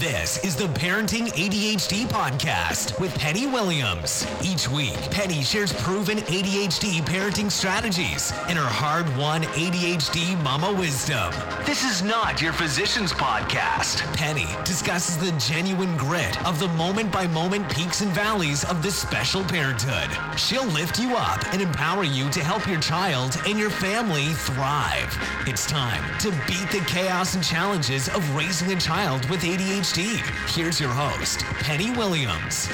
This is the Parenting ADHD podcast with Penny Williams. Each week, Penny shares proven ADHD parenting strategies and her hard won ADHD mama wisdom. This is not your physician's podcast. Penny discusses the genuine grit of the moment by moment peaks and valleys of this special parenthood. She'll lift you up and empower you to help your child and your family thrive. It's time to beat the chaos and challenges of raising a child with ADHD. Steve, here's your host, Penny Williams.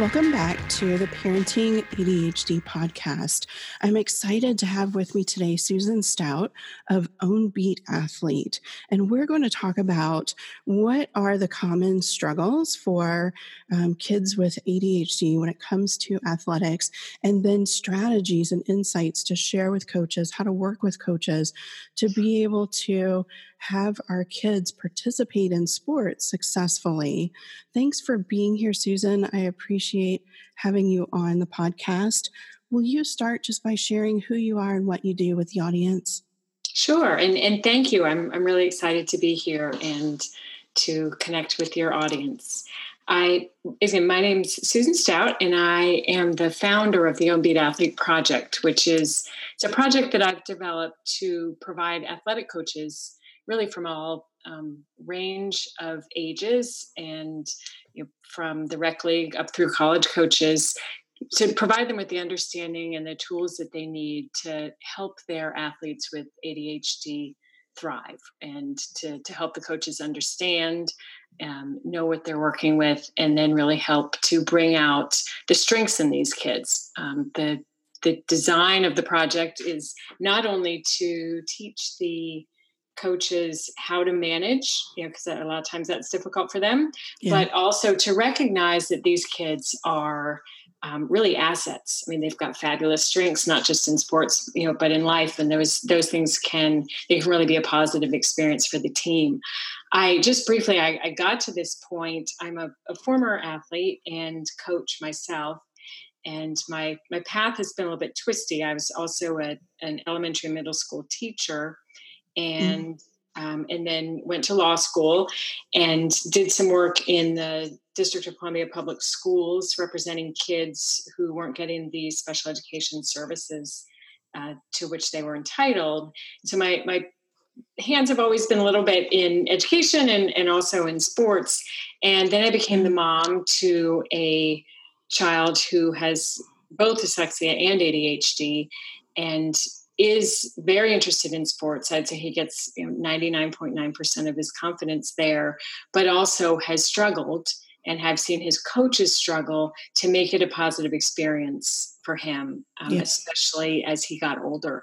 Welcome back to the Parenting ADHD podcast. I'm excited to have with me today Susan Stout of Own Beat Athlete. And we're going to talk about what are the common struggles for um, kids with ADHD when it comes to athletics, and then strategies and insights to share with coaches, how to work with coaches to be able to have our kids participate in sports successfully. Thanks for being here, Susan. I appreciate having you on the podcast. Will you start just by sharing who you are and what you do with the audience? Sure, and and thank you. I'm I'm really excited to be here and to connect with your audience. I again, my name's Susan Stout, and I am the founder of the Own Beat Athlete Project, which is it's a project that I've developed to provide athletic coaches really from all um, range of ages and you know, from the rec league up through college coaches to provide them with the understanding and the tools that they need to help their athletes with ADHD thrive and to, to help the coaches understand um, know what they're working with and then really help to bring out the strengths in these kids. Um, the the design of the project is not only to teach the coaches how to manage, you know, because a lot of times that's difficult for them, yeah. but also to recognize that these kids are um, really assets. I mean, they've got fabulous strengths, not just in sports, you know, but in life, and those those things can they can really be a positive experience for the team. I just briefly, I, I got to this point. I'm a, a former athlete and coach myself, and my my path has been a little bit twisty. I was also a, an elementary middle school teacher Mm. and um, and then went to law school and did some work in the District of Columbia Public Schools, representing kids who weren't getting the special education services uh, to which they were entitled. So my my hands have always been a little bit in education and, and also in sports. And then I became the mom to a child who has both dyslexia and ADHD. And is very interested in sports. I'd say he gets you know, 99.9% of his confidence there, but also has struggled and have seen his coaches struggle to make it a positive experience for him, um, yes. especially as he got older.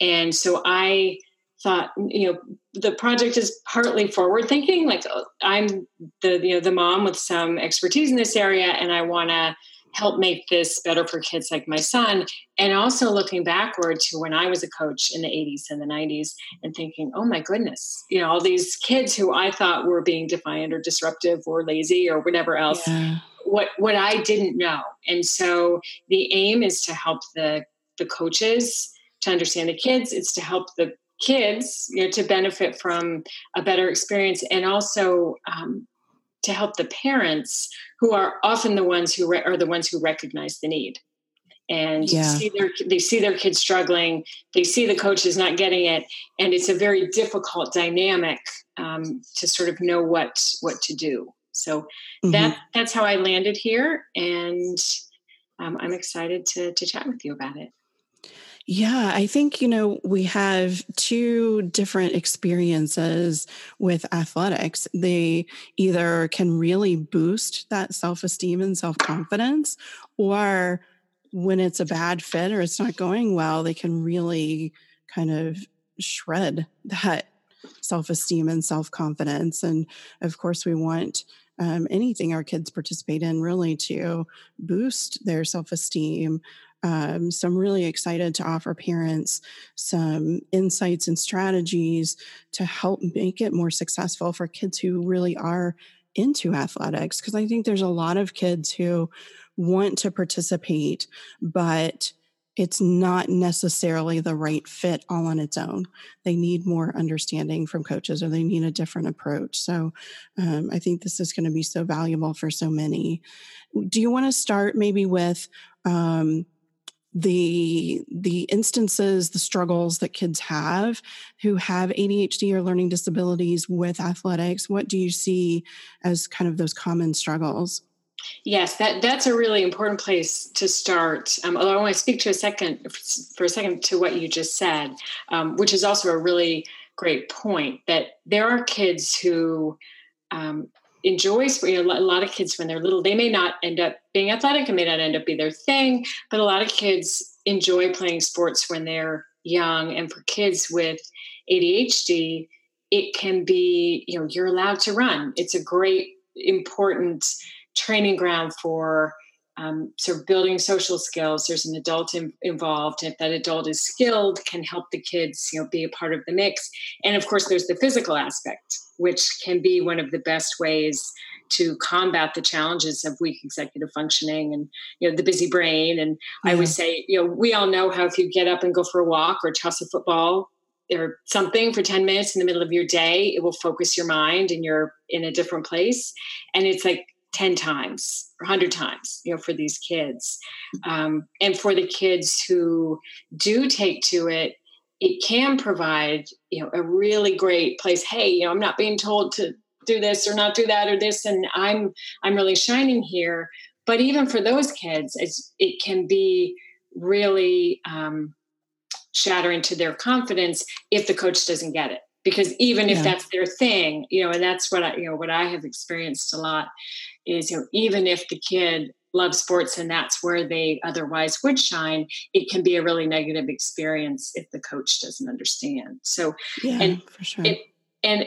And so I thought, you know, the project is partly forward thinking. Like uh, I'm the you know the mom with some expertise in this area, and I want to help make this better for kids like my son. And also looking backward to when i was a coach in the 80s and the 90s and thinking oh my goodness you know all these kids who i thought were being defiant or disruptive or lazy or whatever else yeah. what what i didn't know. And so the aim is to help the the coaches to understand the kids. It's to help the kids you know to benefit from a better experience and also um, to help the parents who are often the ones who re- are the ones who recognize the need and yeah. see their, they see their kids struggling they see the coaches not getting it and it's a very difficult dynamic um, to sort of know what what to do so mm-hmm. that that's how i landed here and um, i'm excited to to chat with you about it yeah, I think, you know, we have two different experiences with athletics. They either can really boost that self esteem and self confidence, or when it's a bad fit or it's not going well, they can really kind of shred that self esteem and self confidence. And of course, we want um, anything our kids participate in really to boost their self esteem, um, so I'm really excited to offer parents some insights and strategies to help make it more successful for kids who really are into athletics. Because I think there's a lot of kids who want to participate, but it's not necessarily the right fit all on its own. They need more understanding from coaches or they need a different approach. So um, I think this is going to be so valuable for so many. Do you want to start maybe with um, the the instances the struggles that kids have who have ADHD or learning disabilities with athletics what do you see as kind of those common struggles Yes, that that's a really important place to start. Um, although I want to speak to a second for a second to what you just said, um, which is also a really great point. That there are kids who um, enjoy you know, a lot of kids when they're little. They may not end up being athletic, and may not end up be their thing, but a lot of kids enjoy playing sports when they're young. And for kids with ADHD, it can be you know you're allowed to run. It's a great important training ground for um, sort of building social skills. There's an adult in, involved. If that adult is skilled, can help the kids, you know, be a part of the mix. And of course, there's the physical aspect, which can be one of the best ways to combat the challenges of weak executive functioning and you know the busy brain. And yeah. I always say, you know, we all know how if you get up and go for a walk or toss a football or something for 10 minutes in the middle of your day, it will focus your mind and you're in a different place. And it's like 10 times or 100 times you know for these kids. Um, and for the kids who do take to it it can provide you know a really great place hey you know i'm not being told to do this or not do that or this and i'm i'm really shining here. But even for those kids it can be really um, shattering to their confidence if the coach doesn't get it because even if that's their thing you know and that's what i you know what i have experienced a lot is you know even if the kid loves sports and that's where they otherwise would shine it can be a really negative experience if the coach doesn't understand. So yeah, and for sure. it, and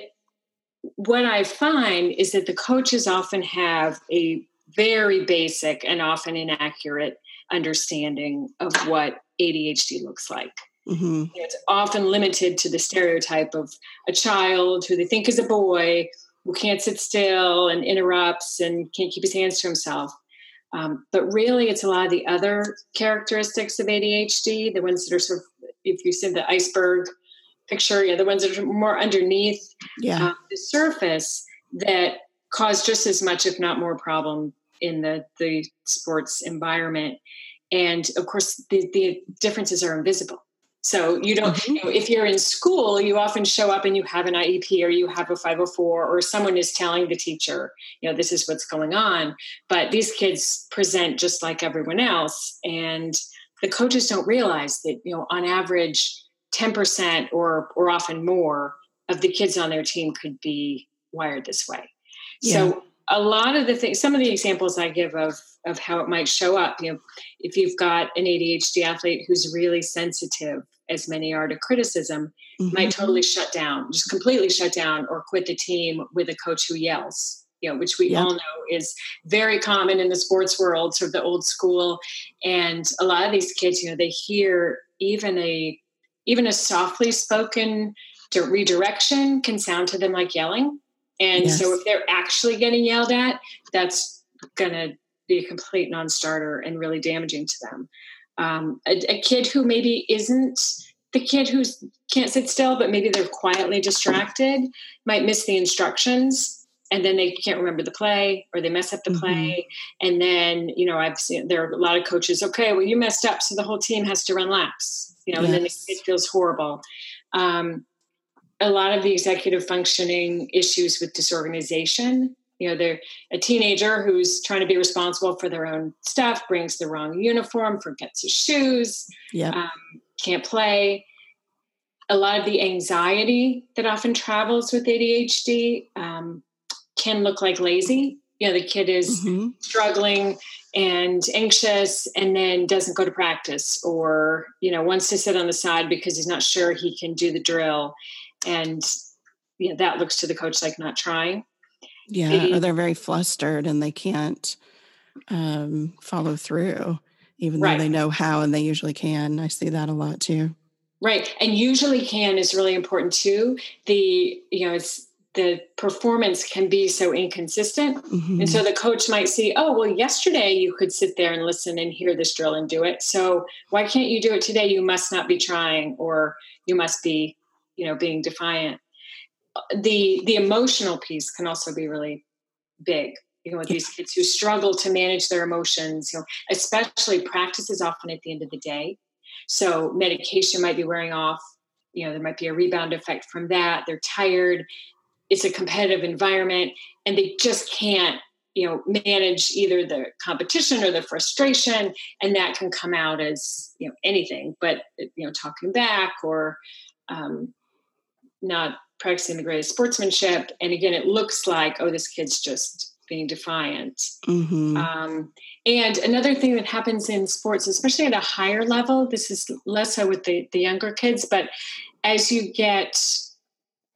what i find is that the coaches often have a very basic and often inaccurate understanding of what adhd looks like mm-hmm. it's often limited to the stereotype of a child who they think is a boy who can't sit still and interrupts and can't keep his hands to himself. Um, but really, it's a lot of the other characteristics of ADHD, the ones that are sort of, if you see the iceberg picture, yeah, the ones that are more underneath yeah. uh, the surface that cause just as much, if not more, problem in the the sports environment. And of course, the, the differences are invisible. So you don't, mm-hmm. you know, if you're in school, you often show up and you have an IEP or you have a 504 or someone is telling the teacher, you know, this is what's going on. But these kids present just like everyone else. And the coaches don't realize that, you know, on average, 10% or or often more of the kids on their team could be wired this way. Yeah. So a lot of the things, some of the examples I give of of how it might show up, you know, if you've got an ADHD athlete who's really sensitive, as many are to criticism, mm-hmm. might totally shut down, just completely shut down, or quit the team with a coach who yells. You know, which we yep. all know is very common in the sports world, sort of the old school. And a lot of these kids, you know, they hear even a even a softly spoken redirection can sound to them like yelling and yes. so if they're actually getting yelled at, that's going to be a complete non-starter and really damaging to them. Um, a, a, kid who maybe isn't the kid who can't sit still, but maybe they're quietly distracted, might miss the instructions, and then they can't remember the play, or they mess up the mm-hmm. play, and then you know I've seen there are a lot of coaches. Okay, well you messed up, so the whole team has to run laps, you know, yes. and then it feels horrible. Um, a lot of the executive functioning issues with disorganization. You know, they're a teenager who's trying to be responsible for their own stuff, brings the wrong uniform, forgets his shoes, yep. um, can't play. A lot of the anxiety that often travels with ADHD um, can look like lazy. You know, the kid is mm-hmm. struggling and anxious and then doesn't go to practice or, you know, wants to sit on the side because he's not sure he can do the drill and you know, that looks to the coach like not trying. Yeah, or they're very flustered and they can't um, follow through, even right. though they know how and they usually can. I see that a lot too. Right, and usually can is really important too. The you know it's the performance can be so inconsistent. Mm-hmm. And so the coach might see, oh, well, yesterday you could sit there and listen and hear this drill and do it. So why can't you do it today? You must not be trying or you must be, you know, being defiant. The the emotional piece can also be really big. You know, with these kids who struggle to manage their emotions, you know, especially practice is often at the end of the day. So medication might be wearing off you know there might be a rebound effect from that they're tired it's a competitive environment and they just can't you know manage either the competition or the frustration and that can come out as you know anything but you know talking back or um, not practicing the greatest sportsmanship. And again it looks like oh this kid's just being defiant. Mm-hmm. um, and another thing that happens in sports especially at a higher level this is less so with the, the younger kids but as you get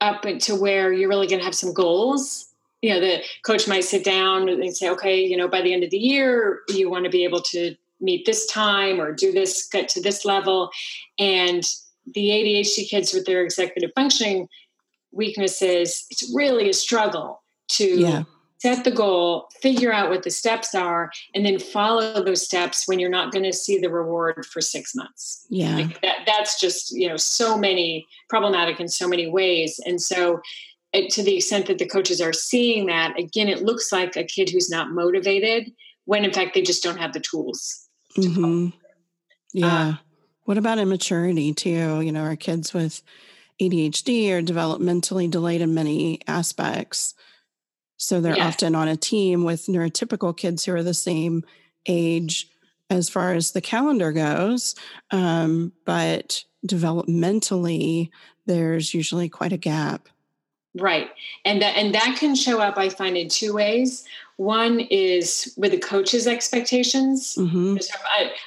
up to where you're really going to have some goals you know the coach might sit down and say okay you know by the end of the year you want to be able to meet this time or do this get to this level. And the adhd kids with their executive functioning weaknesses it's really a struggle to yeah set the goal, figure out what the steps are, and then follow those steps when you're not going to see the reward for six months. Yeah. Like that, that's just, you know, so many problematic in so many ways. And so, it, to the extent that the coaches are seeing that, again, it looks like a kid who's not motivated when in fact they just don't have the tools. Mm-hmm. Yeah. Uh, what about immaturity too? You know, our kids with ADHD are developmentally delayed in many aspects. So they're yeah. often on a team with neurotypical kids who are the same age as far as the calendar goes. Um, but developmentally, there's usually quite a gap. Right. And that and that can show up, I find, in two ways. One is with the coach's expectations mm-hmm.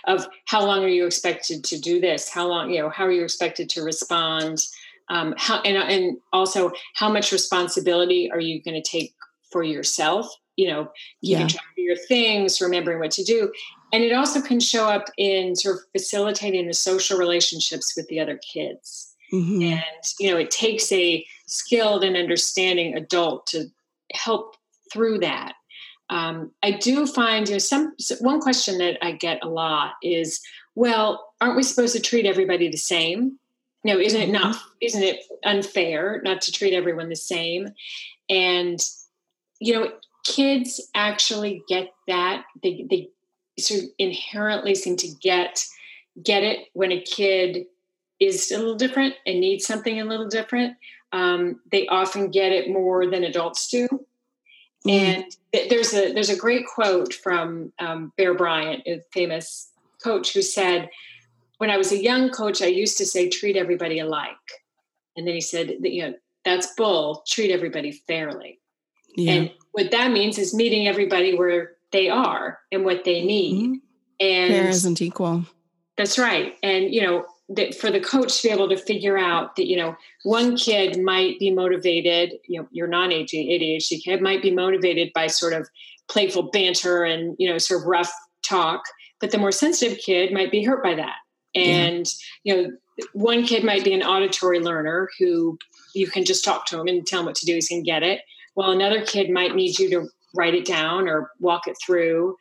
of how long are you expected to do this? How long, you know, how are you expected to respond? Um, how and, and also how much responsibility are you going to take for yourself you know keeping yeah. track of your things remembering what to do and it also can show up in sort of facilitating the social relationships with the other kids mm-hmm. and you know it takes a skilled and understanding adult to help through that um, i do find you know some one question that i get a lot is well aren't we supposed to treat everybody the same you know isn't it not mm-hmm. isn't it unfair not to treat everyone the same and you know, kids actually get that. They they sort of inherently seem to get get it when a kid is a little different and needs something a little different. Um, they often get it more than adults do. Mm. And there's a there's a great quote from um, Bear Bryant, a famous coach, who said, "When I was a young coach, I used to say treat everybody alike," and then he said, that, "You know, that's bull. Treat everybody fairly." Yeah. And what that means is meeting everybody where they are and what they need. Mm-hmm. And fair isn't equal. That's right. And you know, that for the coach to be able to figure out that you know one kid might be motivated, you know, your non-ADHD kid might be motivated by sort of playful banter and you know sort of rough talk, but the more sensitive kid might be hurt by that. And yeah. you know, one kid might be an auditory learner who you can just talk to him and tell him what to do; he's going to get it well another kid might need you to write it down or walk it through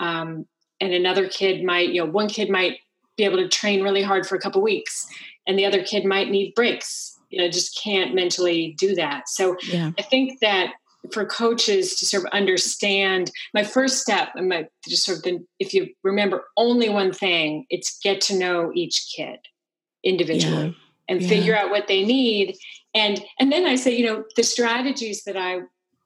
um, and another kid might you know one kid might be able to train really hard for a couple weeks and the other kid might need breaks you know just can't mentally do that so yeah. i think that for coaches to sort of understand my first step and my just sort of the, if you remember only one thing it's get to know each kid individually yeah. and yeah. figure out what they need and and then i say you know the strategies that i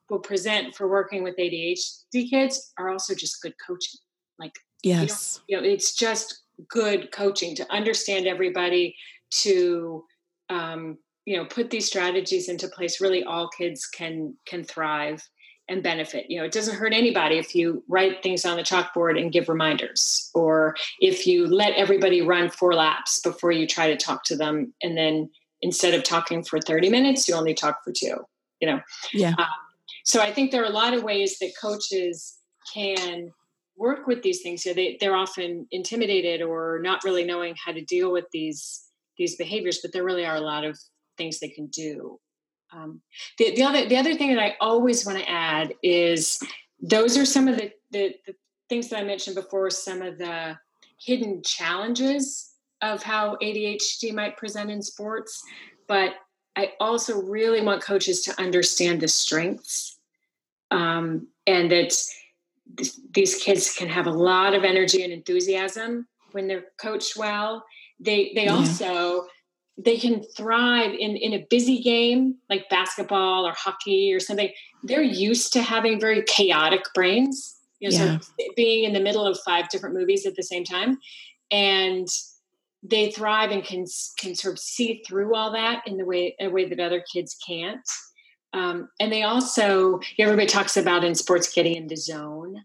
will present for working with adhd kids are also just good coaching like yes you know, you know it's just good coaching to understand everybody to um, you know put these strategies into place really all kids can can thrive and benefit. You know it doesn't hurt anybody if you write things on the chalkboard and give reminders or if you let everybody run four laps before you try to talk to them and then instead of talking for 30 minutes you only talk for two you know? Yeah. Um, so i think there are a lot of ways that coaches can work with these things so they, they're often intimidated or not really knowing how to deal with these these behaviors but there really are a lot of things they can do Um, the, the other the other thing that I always want to add is those are some of the, the, the things that I mentioned before. Some of the hidden challenges of how ADHD might present in sports, but I also really want coaches to understand the strengths um, and that th- these kids can have a lot of energy and enthusiasm when they're coached well. They they yeah. also they can thrive in in a busy game like basketball or hockey or something. They're used to having very chaotic brains. You know, yeah. so being in the middle of five different movies at the same time, and they thrive and can can sort of see through all that in the way a way that other kids can't. Um, and they also everybody talks about in sports getting in the zone,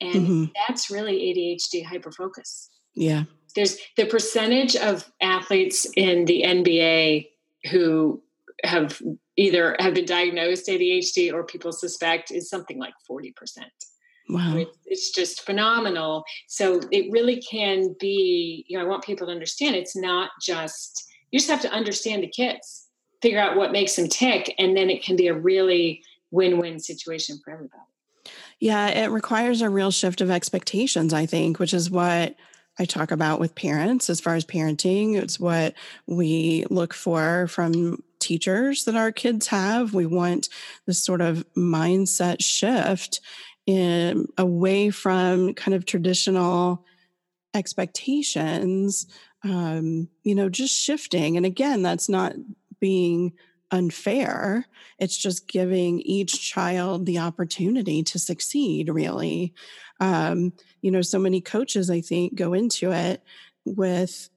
and mm-hmm. that's really ADHD hyperfocus. Yeah, there's the percentage of athletes in the NBA who have either have been diagnosed ADHD or people suspect is something like forty percent. Wow. It's just phenomenal. So it really can be, you know, I want people to understand it's not just, you just have to understand the kids, figure out what makes them tick, and then it can be a really win win situation for everybody. Yeah, it requires a real shift of expectations, I think, which is what I talk about with parents as far as parenting. It's what we look for from teachers that our kids have. We want this sort of mindset shift in away from kind of traditional expectations um, you know just shifting and again that's not being unfair it's just giving each child the opportunity to succeed really. Um, you know so many coaches i think go into it with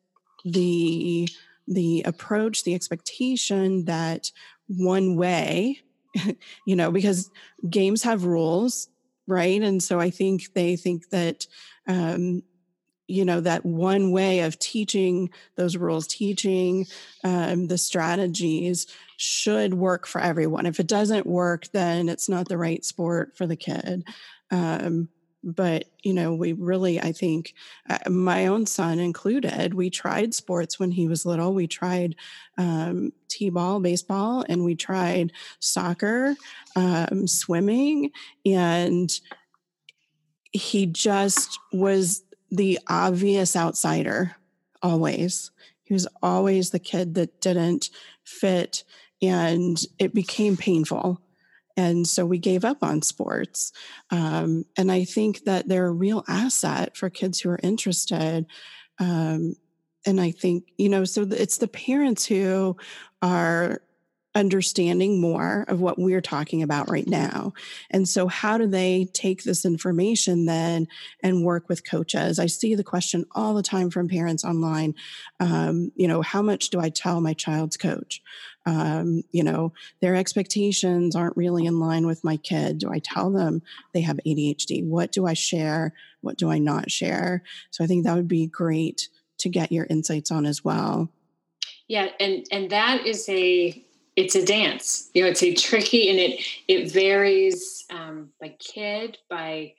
the the approach the expectation that one way you know because games have rules right? And so i think they think that um, you know that one way of teaching those rules teaching um, the strategies should work for everyone. If it doesn't work then it's not the right sport for the kid. Um, but you know we really i think uh, my own son included we tried sports when he was little. We tried um, t-ball baseball and we tried soccer um, swimming and he just was the obvious outsider always he was always the kid that didn't fit and it became painful and so we gave up on sports. Um, and I think that they're a real asset for kids who are interested. Um, and I think, you know, so it's the parents who are understanding more of what we're talking about right now. And so, how do they take this information then and work with coaches? I see the question all the time from parents online. Um, you know, how much do I tell my child's coach? Um, you know, their expectations aren't really in line with my kid. Do I tell them they have ADHD? What do I share? What do I not share? So, I think that would be great to get your insights on as well. Yeah, and and that is a it's a dance. You know, it's a tricky and it it varies um, by kid, by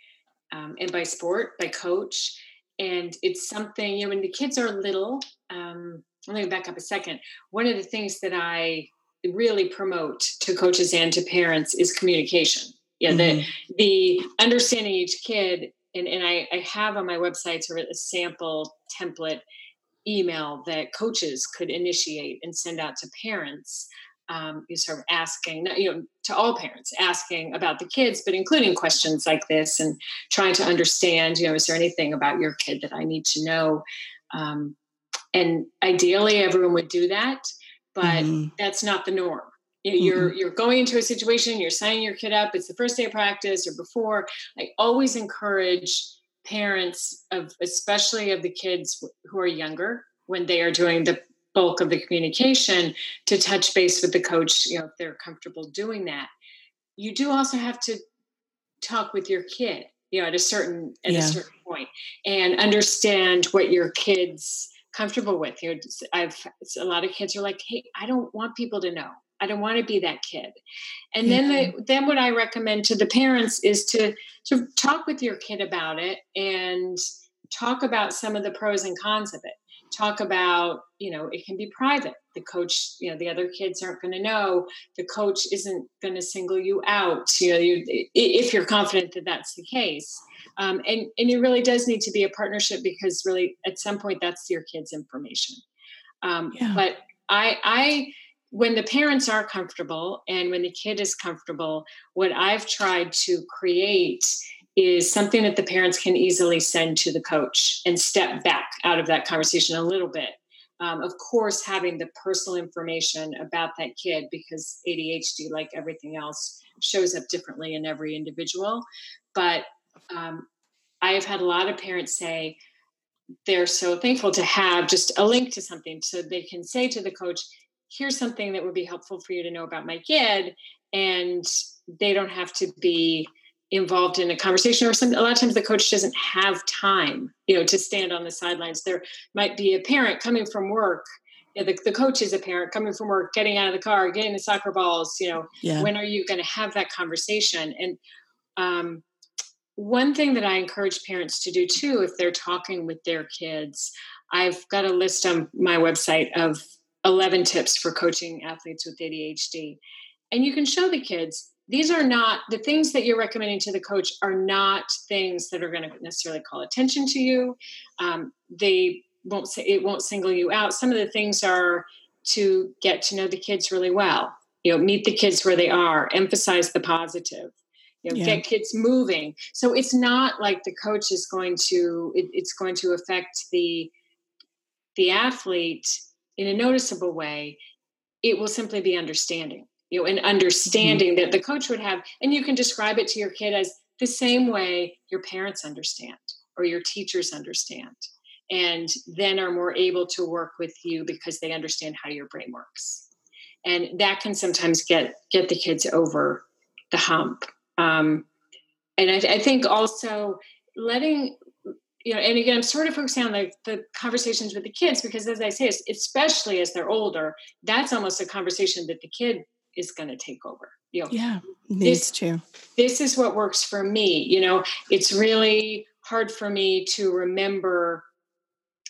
um, and by sport, by coach, and it's something. You know, when the kids are little, um, let me back up a second. One of the things that I really promote to coaches and to parents is communication. Yeah, mm-hmm. the the understanding each kid, and and I, I have on my website sort of a sample template email that coaches could initiate and send out to parents um, you sort of asking, you know, to all parents, asking about the kids, but including questions like this and trying to understand, you know, is there anything about your kid that I need to know? Um, and ideally, everyone would do that, but mm-hmm. that's not the norm. You're mm-hmm. you're going into a situation, you're signing your kid up. It's the first day of practice or before. I always encourage parents of, especially of the kids who are younger, when they are doing the bulk of the communication to touch base with the coach you know if they're comfortable doing that. You do also have to talk with your kid you know at a certain at yeah. a certain point and understand what your kids comfortable with. You know i've a lot of kids are like hey i don't want people to know. I don't want to be that kid. And yeah. then the, then what i recommend to the parents is to to talk with your kid about it and talk about some of the pros and cons of it talk about you know it can be private. The coach you know the other kids aren't going to know. The coach isn't going to single you out you know you, if you're confident that that's the case. Um, and and it really does need to be a partnership because really at some point that's your kids information. Um, yeah. but i i when the parents are comfortable and when the kid is comfortable what i've tried to create is something that the parents can easily send to the coach and step back out of that conversation a little bit. Um, of course, having the personal information about that kid because ADHD, like everything else, shows up differently in every individual. But um, I have had a lot of parents say they're so thankful to have just a link to something so they can say to the coach, here's something that would be helpful for you to know about my kid. And they don't have to be involved in a conversation or some a lot of times the coach doesn't have time you know to stand on the sidelines. There might be a parent coming from work you know, the, the coach is a parent coming from work getting out of the car getting the soccer balls you know. Yeah. when are you going to have that conversation? And um, one thing that i encourage parents to do too if they're talking with their kids i've got a list on my website of 11 tips for coaching athletes with adhd and you can show the kids these are not the things that you're recommending to the coach are not things that are going to necessarily call attention to you. Um, they won't say it won't single you out. Some of the things are to get to know the kids really well. You know meet the kids where they are emphasize the positive. You know yeah. get kids moving. So it's not like the coach is going to it, it's going to affect the the athlete in a noticeable way. It will simply be understanding you know, and understanding mm-hmm. that the coach would have, and you can describe it to your kid as the same way your parents understand or your teachers understand, and then are more able to work with you because they understand how your brain works, and that can sometimes get get the kids over the hump. Um, and I, I think also letting you know, and again, I'm sort of focusing on the, the conversations with the kids because, as I say, especially as they're older, that's almost a conversation that the kid is going to take over you know. Yeah needs this, to. this is what works for me you know. It's really hard for me to remember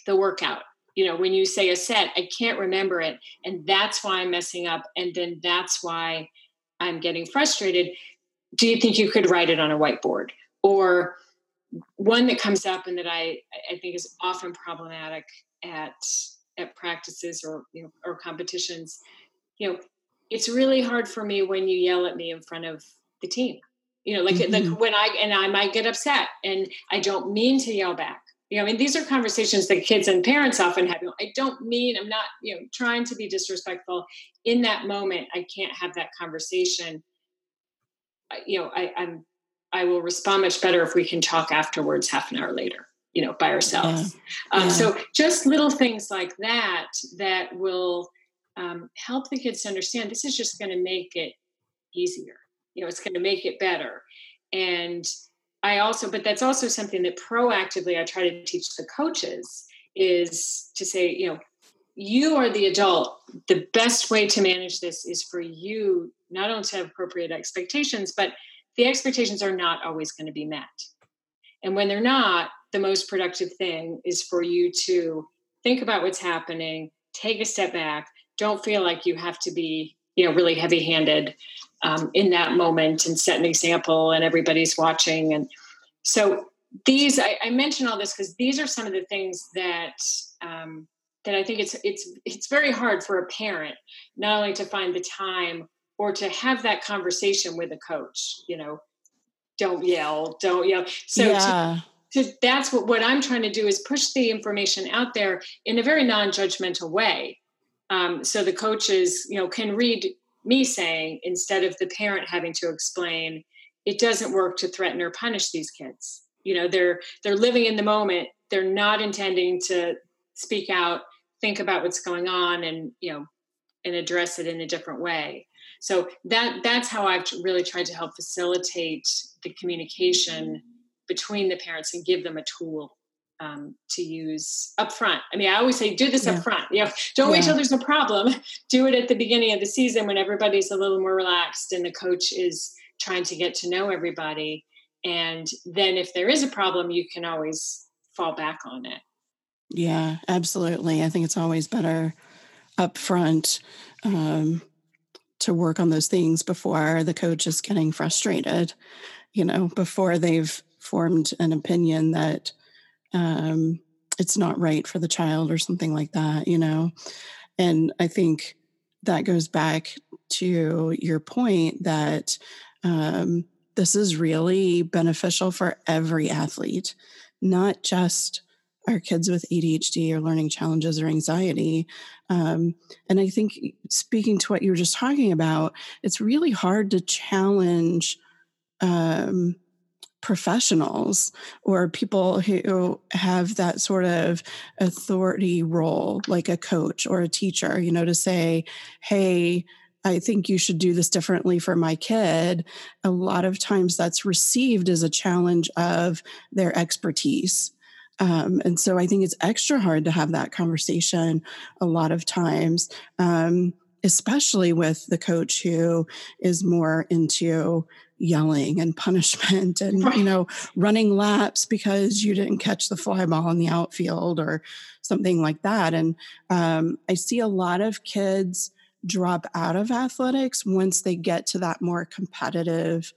the workout you know when you say a set i can't remember it and that's why i'm messing up and then that's why i'm getting frustrated. Do you think you could write it on a whiteboard? Or one that comes up and that i i think is often problematic at at practices or you know or competitions you know it's really hard for me when you yell at me in front of the team. You know, like, mm-hmm. like when I and I might get upset and I don't mean to yell back. You know, I mean, these are conversations that kids and parents often have. I don't mean, I'm not, you know, trying to be disrespectful. In that moment, I can't have that conversation. You know, I, I'm, I will respond much better if we can talk afterwards, half an hour later. You know, by ourselves. Yeah. Um, yeah. So just little things like that that will um, help the kids to understand this is just going to make it easier. You know, it's going to make it better. And I also, but that's also something that proactively I try to teach the coaches is to say, you know, you are the adult. The best way to manage this is for you not only to have appropriate expectations, but the expectations are not always going to be met. And when they're not, the most productive thing is for you to think about what's happening, take a step back, don't feel like you have to be you know really heavy handed um, in that moment and set an example and everybody's watching and so these I, I mention all this because these are some of the things that um, that I think it's it's it's very hard for a parent not only to find the time or to have that conversation with a coach. You know, don't yell, don't yell. So yeah. to, to, that's what what I'm trying to do is push the information out there in a very non-judgmental way. Um, so the coaches, you know, can read me saying instead of the parent having to explain, it doesn't work to threaten or punish these kids. You know, they're they're living in the moment. They're not intending to speak out, think about what's going on, and you know, and address it in a different way. So that that's how I've really tried to help facilitate the communication between the parents and give them a tool um, to use up front. I mean, I always say, do this yeah. up front. You know, don't yeah. wait till there's a problem. Do it at the beginning of the season when everybody's a little more relaxed and the coach is trying to get to know everybody. And then if there is a problem, you can always fall back on it. Yeah, absolutely. I think it's always better up front um, to work on those things before the coach is getting frustrated, you know, before they've formed an opinion that um, it's not right for the child or something like that, you know. And I think that goes back to your point that um, this is really beneficial for every athlete, not just our kids with ADHD or learning challenges or anxiety. Um, and I think speaking to what you were just talking about, it's really hard to challenge um, professionals or people who have that sort of authority role, like a coach or a teacher, you know, to say, hey, I think you should do this differently for my kid. A lot of times that's received as a challenge of their expertise. Um, and so I think it's extra hard to have that conversation a lot of times, um, especially with the coach who is more into yelling and punishment and right. you know running laps because you didn't catch the fly ball in the outfield or something like that and um, i see a lot of kids drop out of athletics once they get to that more competitive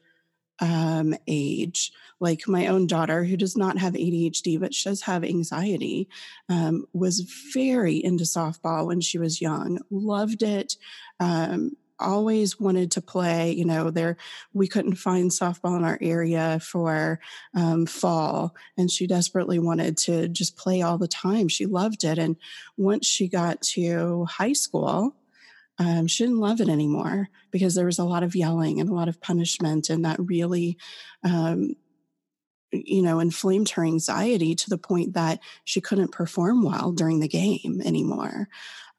um, age. Like my own daughter, who does not have ADHD, but she does have anxiety, um, was very into softball when she was young, loved it. Um, always wanted to play you know there we couldn't find softball in our area for um, fall and she desperately wanted to just play all the time she loved it and once she got to high school um, she didn't love it anymore because there was a lot of yelling and a lot of punishment, and that really, um, you know, inflamed her anxiety to the point that she couldn't perform well during the game anymore.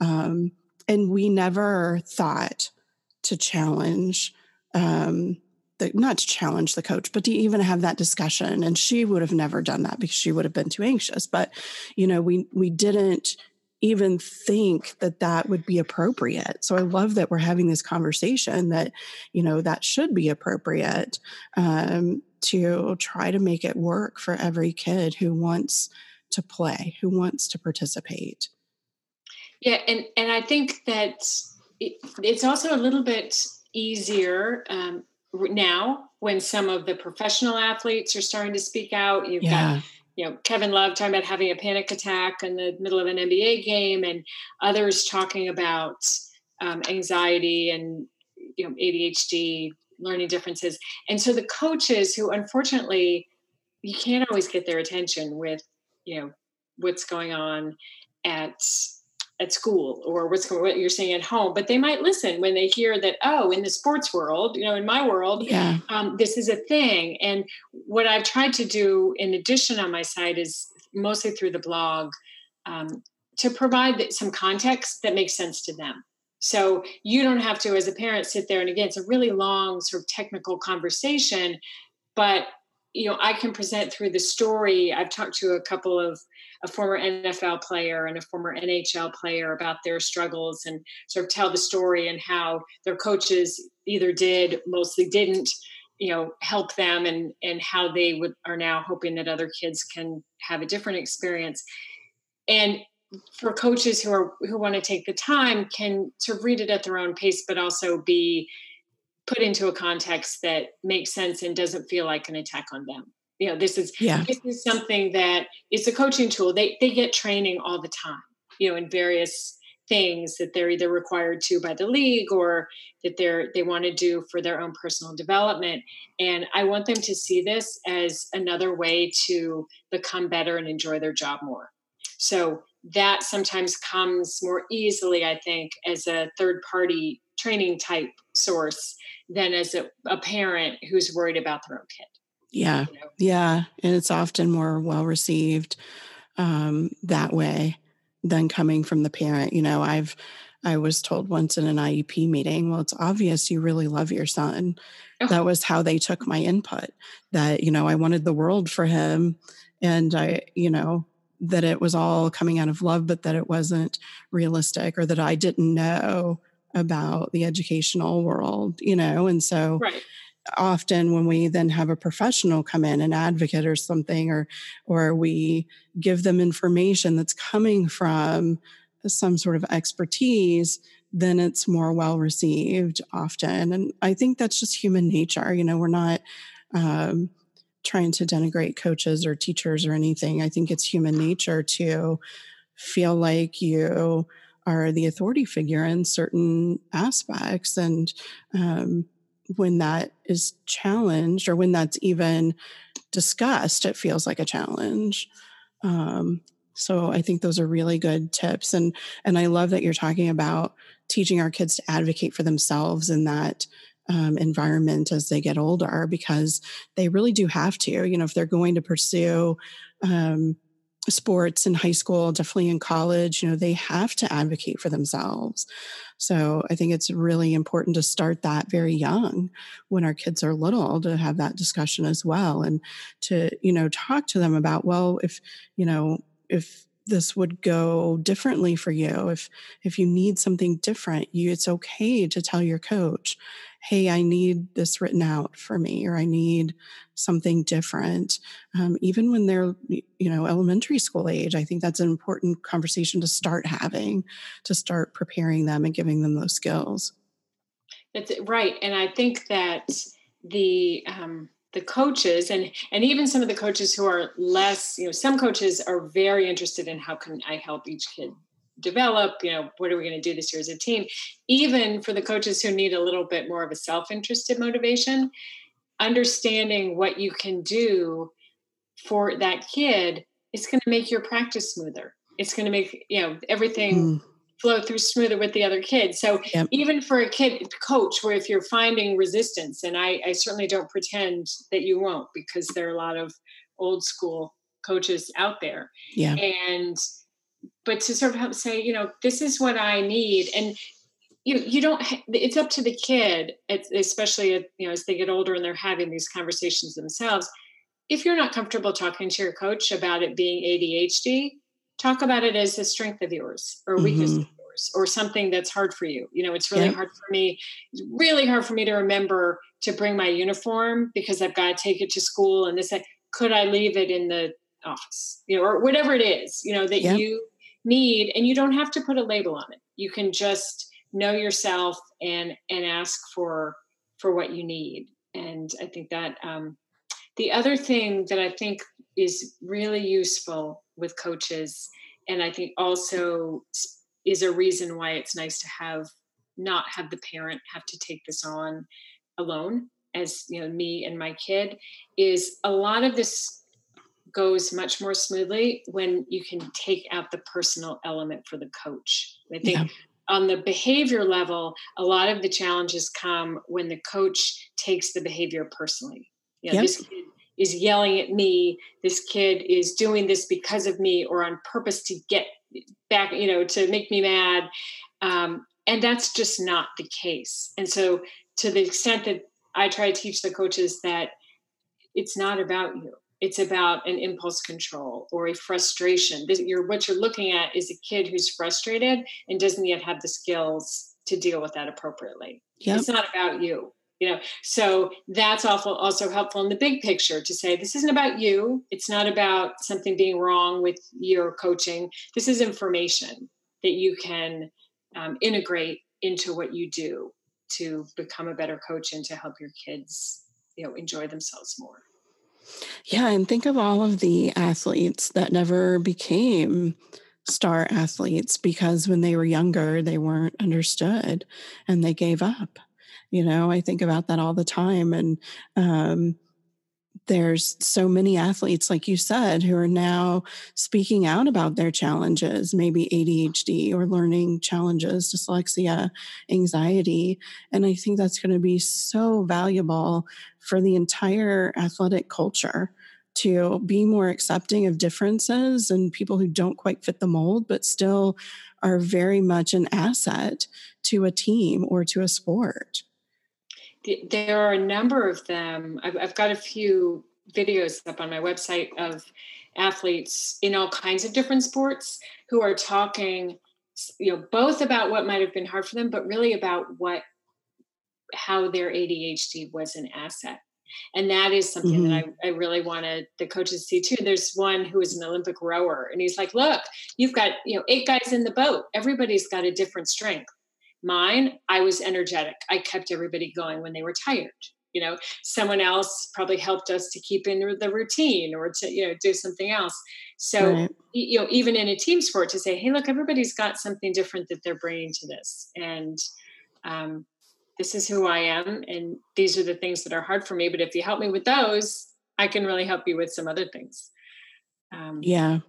Um, and we never thought to challenge um, the, not to challenge the coach, but to even have that discussion. And she would have never done that because she would have been too anxious. But you know, we we didn't even think that that would be appropriate. So I love that we're having this conversation that, you know, that should be appropriate um, to try to make it work for every kid who wants to play, who wants to participate. Yeah, and and I think that it, it's also a little bit easier um, now when some of the professional athletes are starting to speak out. You've yeah. got you know Kevin Love talking about having a panic attack in the middle of an NBA game, and others talking about um, anxiety and you know ADHD, learning differences, and so the coaches who unfortunately you can't always get their attention with you know what's going on at at school or what's what you're saying at home but they might listen when they hear that oh in the sports world you know in my world yeah. um, this is a thing and what i've tried to do in addition on my site is mostly through the blog um, to provide some context that makes sense to them so you don't have to as a parent sit there and again it's a really long sort of technical conversation but you know i can present through the story i've talked to a couple of a former NFL player and a former NHL player about their struggles and sort of tell the story and how their coaches either did, mostly didn't, you know, help them and and how they would are now hoping that other kids can have a different experience. And for coaches who are who want to take the time can sort of read it at their own pace, but also be put into a context that makes sense and doesn't feel like an attack on them. You know this is yeah. this is something that it's a coaching tool. They they get training all the time you know in various things that they're either required to by the league or that they're they want to do for their own personal development. And i want them to see this as another way to become better and enjoy their job more. So that sometimes comes more easily i think as a third party training type source than as a, a parent who's worried about their own kid yeah. You know? Yeah. And it's often more well received um, that way than coming from the parent. You know, I've, I was told once in an IEP meeting, well, it's obvious you really love your son. Oh. That was how they took my input that, you know, I wanted the world for him. And I, you know, that it was all coming out of love, but that it wasn't realistic or that I didn't know about the educational world, you know? And so, right often when we then have a professional come in an advocate or something or or we give them information that's coming from some sort of expertise then it's more well received often and i think that's just human nature you know we're not um, trying to denigrate coaches or teachers or anything i think it's human nature to feel like you are the authority figure in certain aspects and um, when that is challenged or when that's even discussed, it feels like a challenge. Um, so I think those are really good tips, and and I love that you're talking about teaching our kids to advocate for themselves in that um, environment as they get older, because they really do have to. You know, if they're going to pursue um, sports in high school, definitely in college, you know, they have to advocate for themselves. So I think it's really important to start that very young when our kids are little to have that discussion as well and to, you know, talk to them about, well, if, you know, if this would go differently for you if if you need something different you it's okay to tell your coach hey i need this written out for me or i need something different um, even when they're you know elementary school age i think that's an important conversation to start having to start preparing them and giving them those skills. That's right and i think that the um, the coaches and and even some of the coaches who are less you know some coaches are very interested in how can i help each kid develop you know what are we going to do this year as a team even for the coaches who need a little bit more of a self-interested motivation understanding what you can do for that kid is going to make your practice smoother it's going to make you know everything mm flow through smoother with the other kids. So yep. even for a kid coach, where if you're finding resistance, and I, I certainly don't pretend that you won't, because there are a lot of old school coaches out there. Yeah. And but to sort of help say, you know, this is what I need, and you you don't. It's up to the kid, especially you know as they get older and they're having these conversations themselves. If you're not comfortable talking to your coach about it being ADHD, talk about it as a strength of yours or a weakness mm-hmm. of yours or something that's hard for you. You know, it's really hard for me, it's really hard for me to remember to bring my uniform because I've got to take it to school and this could I leave it in the office, you know, or whatever it is, you know, that you need and you don't have to put a label on it. You can just know yourself and and ask for for what you need. And I think that um the other thing that I think is really useful with coaches and i think also is a reason why it's nice to have not have the parent have to take this on alone as you know me and my kid is a lot of this goes much more smoothly when you can take out the personal element for the coach i think yeah. on the behavior level a lot of the challenges come when the coach takes the behavior personally you know, yep. this kid is yelling at me this kid is doing this because of me or on purpose to get back you know to make me mad um, and that's just not the case and so to the extent that i try to teach the coaches that it's not about you it's about an impulse control or a frustration. You're, what you're looking at is a kid who's frustrated and doesn't yet have the skills to deal with that appropriately. Yep. it's not about you you know? So that's awful also helpful in the big picture to say this isn't about you. It's not about something being wrong with your coaching. This is information that you can um, integrate into what you do to become a better coach and to help your kids you know enjoy themselves more yeah and think of all of the athletes that never became star athletes because when they were younger they weren't understood and they gave up you know, I think about that all the time. And um, there's so many athletes, like you said, who are now speaking out about their challenges, maybe ADHD or learning challenges, dyslexia, anxiety. And I think that's going to be so valuable for the entire athletic culture to be more accepting of differences and people who don't quite fit the mold, but still are very much an asset to a team or to a sport there are a number of them. I've, I've got a few videos up on my website of athletes in all kinds of different sports who are talking you know both about what might have been hard for them but really about what how their ADHD was an asset. And that is something mm-hmm. that I, I really wanted the coaches to see too. There's one who is an Olympic rower, and he's like, Look, you've got, you know, eight guys in the boat. Everybody's got a different strength. Mine, I was energetic. I kept everybody going when they were tired. You know, someone else probably helped us to keep in the routine or to, you know, do something else. So, right. you know, even in a team sport to say, hey, look, everybody's got something different that they're bringing to this. And um, this is who I am. And these are the things that are hard for me. But if you help me with those, I can really help you with some other things. Um, yeah.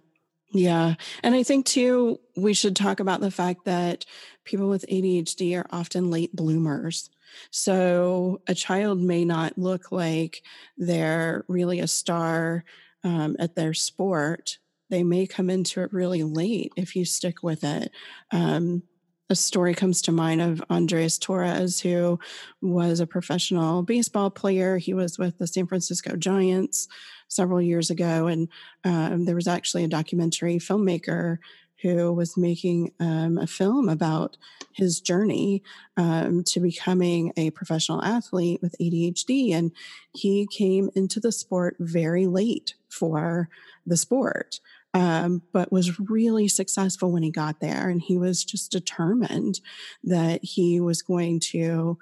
Yeah. And I think too, we should talk about the fact that people with ADHD are often late bloomers. So a child may not look like they're really a star um, at their sport. They may come into it really late if you stick with it. Um, a story comes to mind of Andres Torres, who was a professional baseball player. He was with the San Francisco Giants several years ago, and um, there was actually a documentary filmmaker who was making um, a film about his journey um, to becoming a professional athlete with ADHD. And he came into the sport very late for the sport um, but was really successful when he got there. And he was just determined that he was going to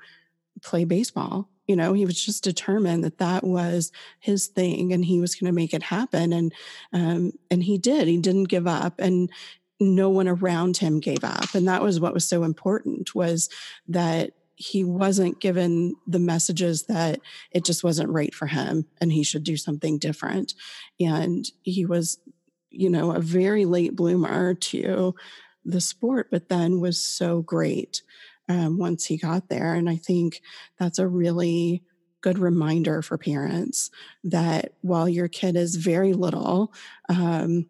play baseball. You know, he was just determined that that was his thing, and he was going to make it happen. And um, and he did. He didn't give up, and no one around him gave up. And that was what was so important was that he wasn't given the messages that it just wasn't right for him and he should do something different. And he was you know, a very late bloomer to the sport, but then was so great um, once he got there. And I think that's a really good reminder for parents that while your kid is very little, um,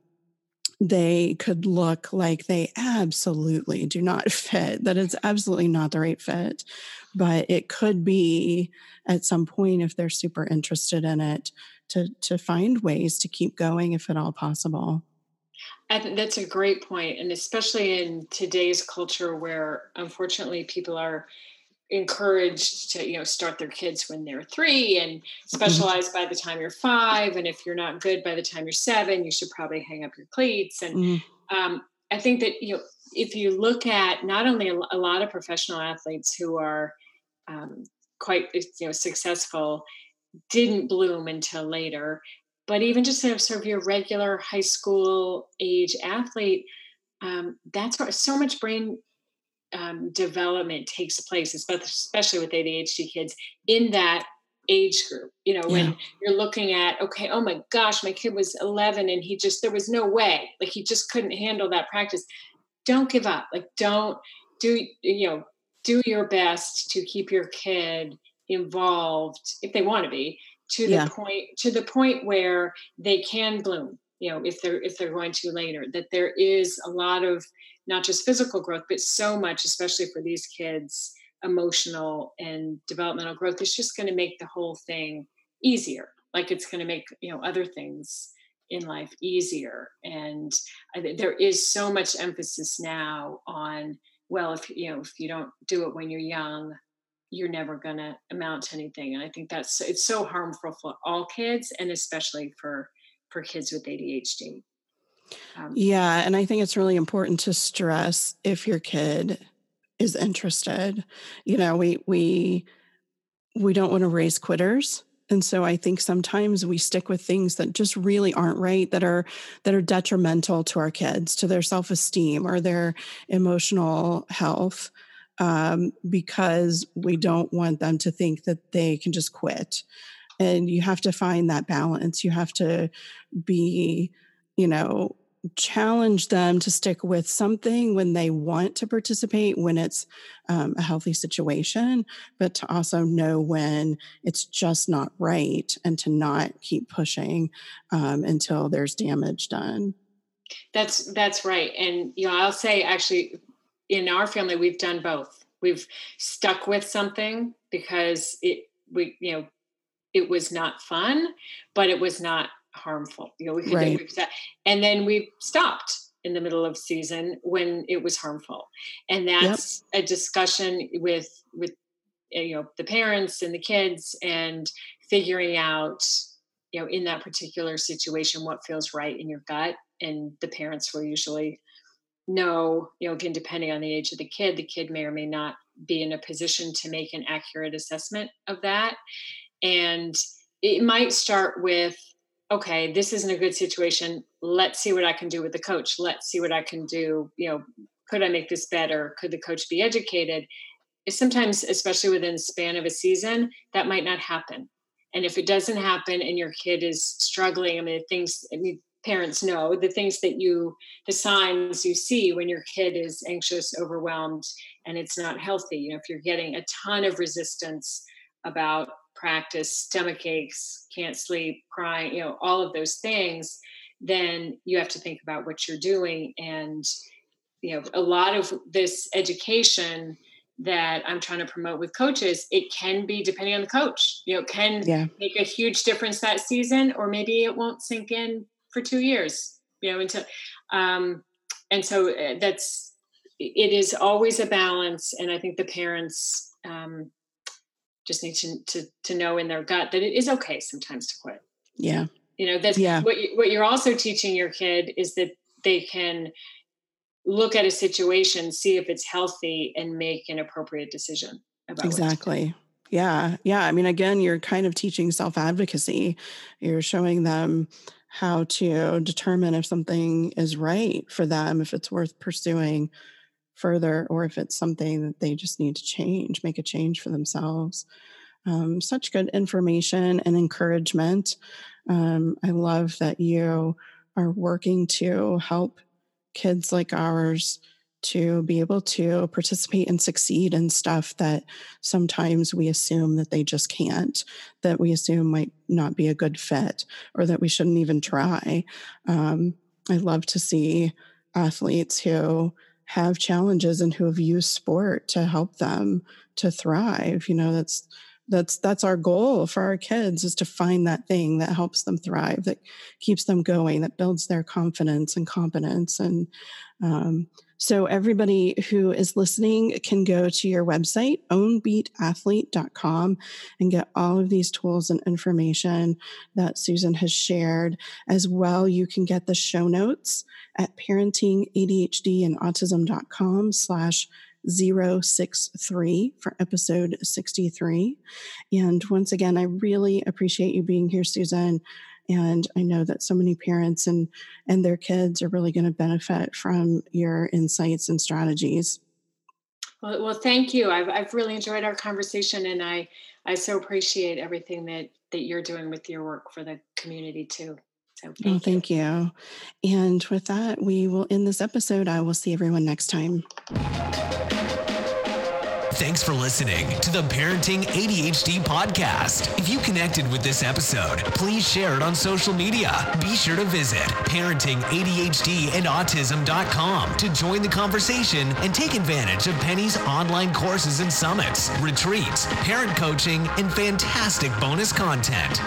they could look like they absolutely do not fit, that it's absolutely not the right fit. But it could be at some point if they're super interested in it to to find ways to keep going if at all possible. I think that's a great point, and especially in today's culture where unfortunately people are encouraged to you know start their kids when they're three and mm-hmm. specialize by the time you're five and if you're not good by the time you're seven you should probably hang up your cleats and mm. um, i think that you know if you look at not only a, lot of professional athletes who are um, quite you know successful didn't bloom until later but even just sort of your regular high school age athlete um, that's where so much brain um, development takes place especially with adhd kids in that age group you know when you're looking at okay oh my gosh my kid was 11 and he just there was no way like he just couldn't handle that practice. Don't give up like don't do you know do your best to keep your kid involved if they want to be to the yeah. point to the point where they can bloom you know if they're if they're going to later that there is a lot of not just physical growth but so much especially for these kids emotional and developmental growth is just going to make the whole thing easier. Like it's going to make you know other things in life easier. And there is so much emphasis now on well if you know if you don't do it when you're young you're never going to amount to anything. And i think that's it's so harmful for all kids and especially for for kids with adhd um, yeah and i think it's really important to stress if your kid is interested you know we we we don't want to raise quitters and so i think sometimes we stick with things that just really aren't right that are that are detrimental to our kids to their self-esteem or their emotional health um, because we don't want them to think that they can just quit. And you have to find that balance. You have to be, you know, challenge them to stick with something when they want to participate, when it's um, a healthy situation, but to also know when it's just not right and to not keep pushing um, until there's damage done. That's that's right, and you know I'll say actually in our family we've done both we've stuck with something because it we you know it was not fun but it was not harmful you know we could right. and then we stopped in the middle of season when it was harmful and that's yep. a discussion with with eh, you know the parents and the kids and figuring out you know in that particular situation what feels right in your gut and the parents will usually know you know again depending on the age of the kid the kid may or may not be in a position to make an accurate assessment of that and it might start with okay this isn't a good situation. Let's see what i can do with the coach. Let's see what i can do you know could i make this better? Could the coach be educated? Sometimes especially within the span of a season that might not happen. And if it doesn't happen and your kid is struggling, I mean, the things, I mean, parents know the things that you, the signs you see when your kid is anxious, overwhelmed, and it's not healthy. You know, if you're getting a ton of resistance about practice, stomach aches, can't sleep, crying, you know, all of those things, then you have to think about what you're doing. And, you know, a lot of this education that I'm trying to promote with coaches, it can be depending on the coach. You know, can yeah. make a huge difference that season, or maybe it won't sink in for two years. You know, until um, and so uh, that's it is always a balance, and I think the parents um, just need to, to to know in their gut that it is okay sometimes to quit. Yeah, you know that's yeah. what you, what you're also teaching your kid is that they can look at a situation, see if it's healthy, and make an appropriate decision about exactly. Yeah. Yeah. I mean, again, you're kind of teaching self advocacy. You're showing them how to determine if something is right for them, if it's worth pursuing further, or if it's something that they just need to change, make a change for themselves. Um, such good information and encouragement. Um, I love that you are working to help kids like ours to be able to participate and succeed in stuff that sometimes we assume that they just can't, that we assume might not be a good fit, or that we shouldn't even try. Um, I love to see athletes who have challenges and who have used sport to help them to thrive. You know, that's that's that's our goal for our kids is to find that thing that helps them thrive that keeps them going that builds their confidence and competence and um, so everybody who is listening can go to your website ownbeatathlete.com and get all of these tools and information that susan has shared as well you can get the show notes at parentingadhd and autism.com slash 063 for episode 63. And once again, I really appreciate you being here, Susan. And I know that so many parents and, and their kids are really going to benefit from your insights and strategies. Well, well, thank you. I've, I've really enjoyed our conversation and I, I so appreciate everything that, that you're doing with your work for the community too. So thank, oh, thank you. you. And with that, we will end this episode. I will see everyone next time. Thanks for listening to the Parenting ADHD podcast. If you connected with this episode, please share it on social media. Be sure to visit parentingadhdandautism.com to join the conversation and take advantage of Penny's online courses and summits, retreats, parent coaching, and fantastic bonus content.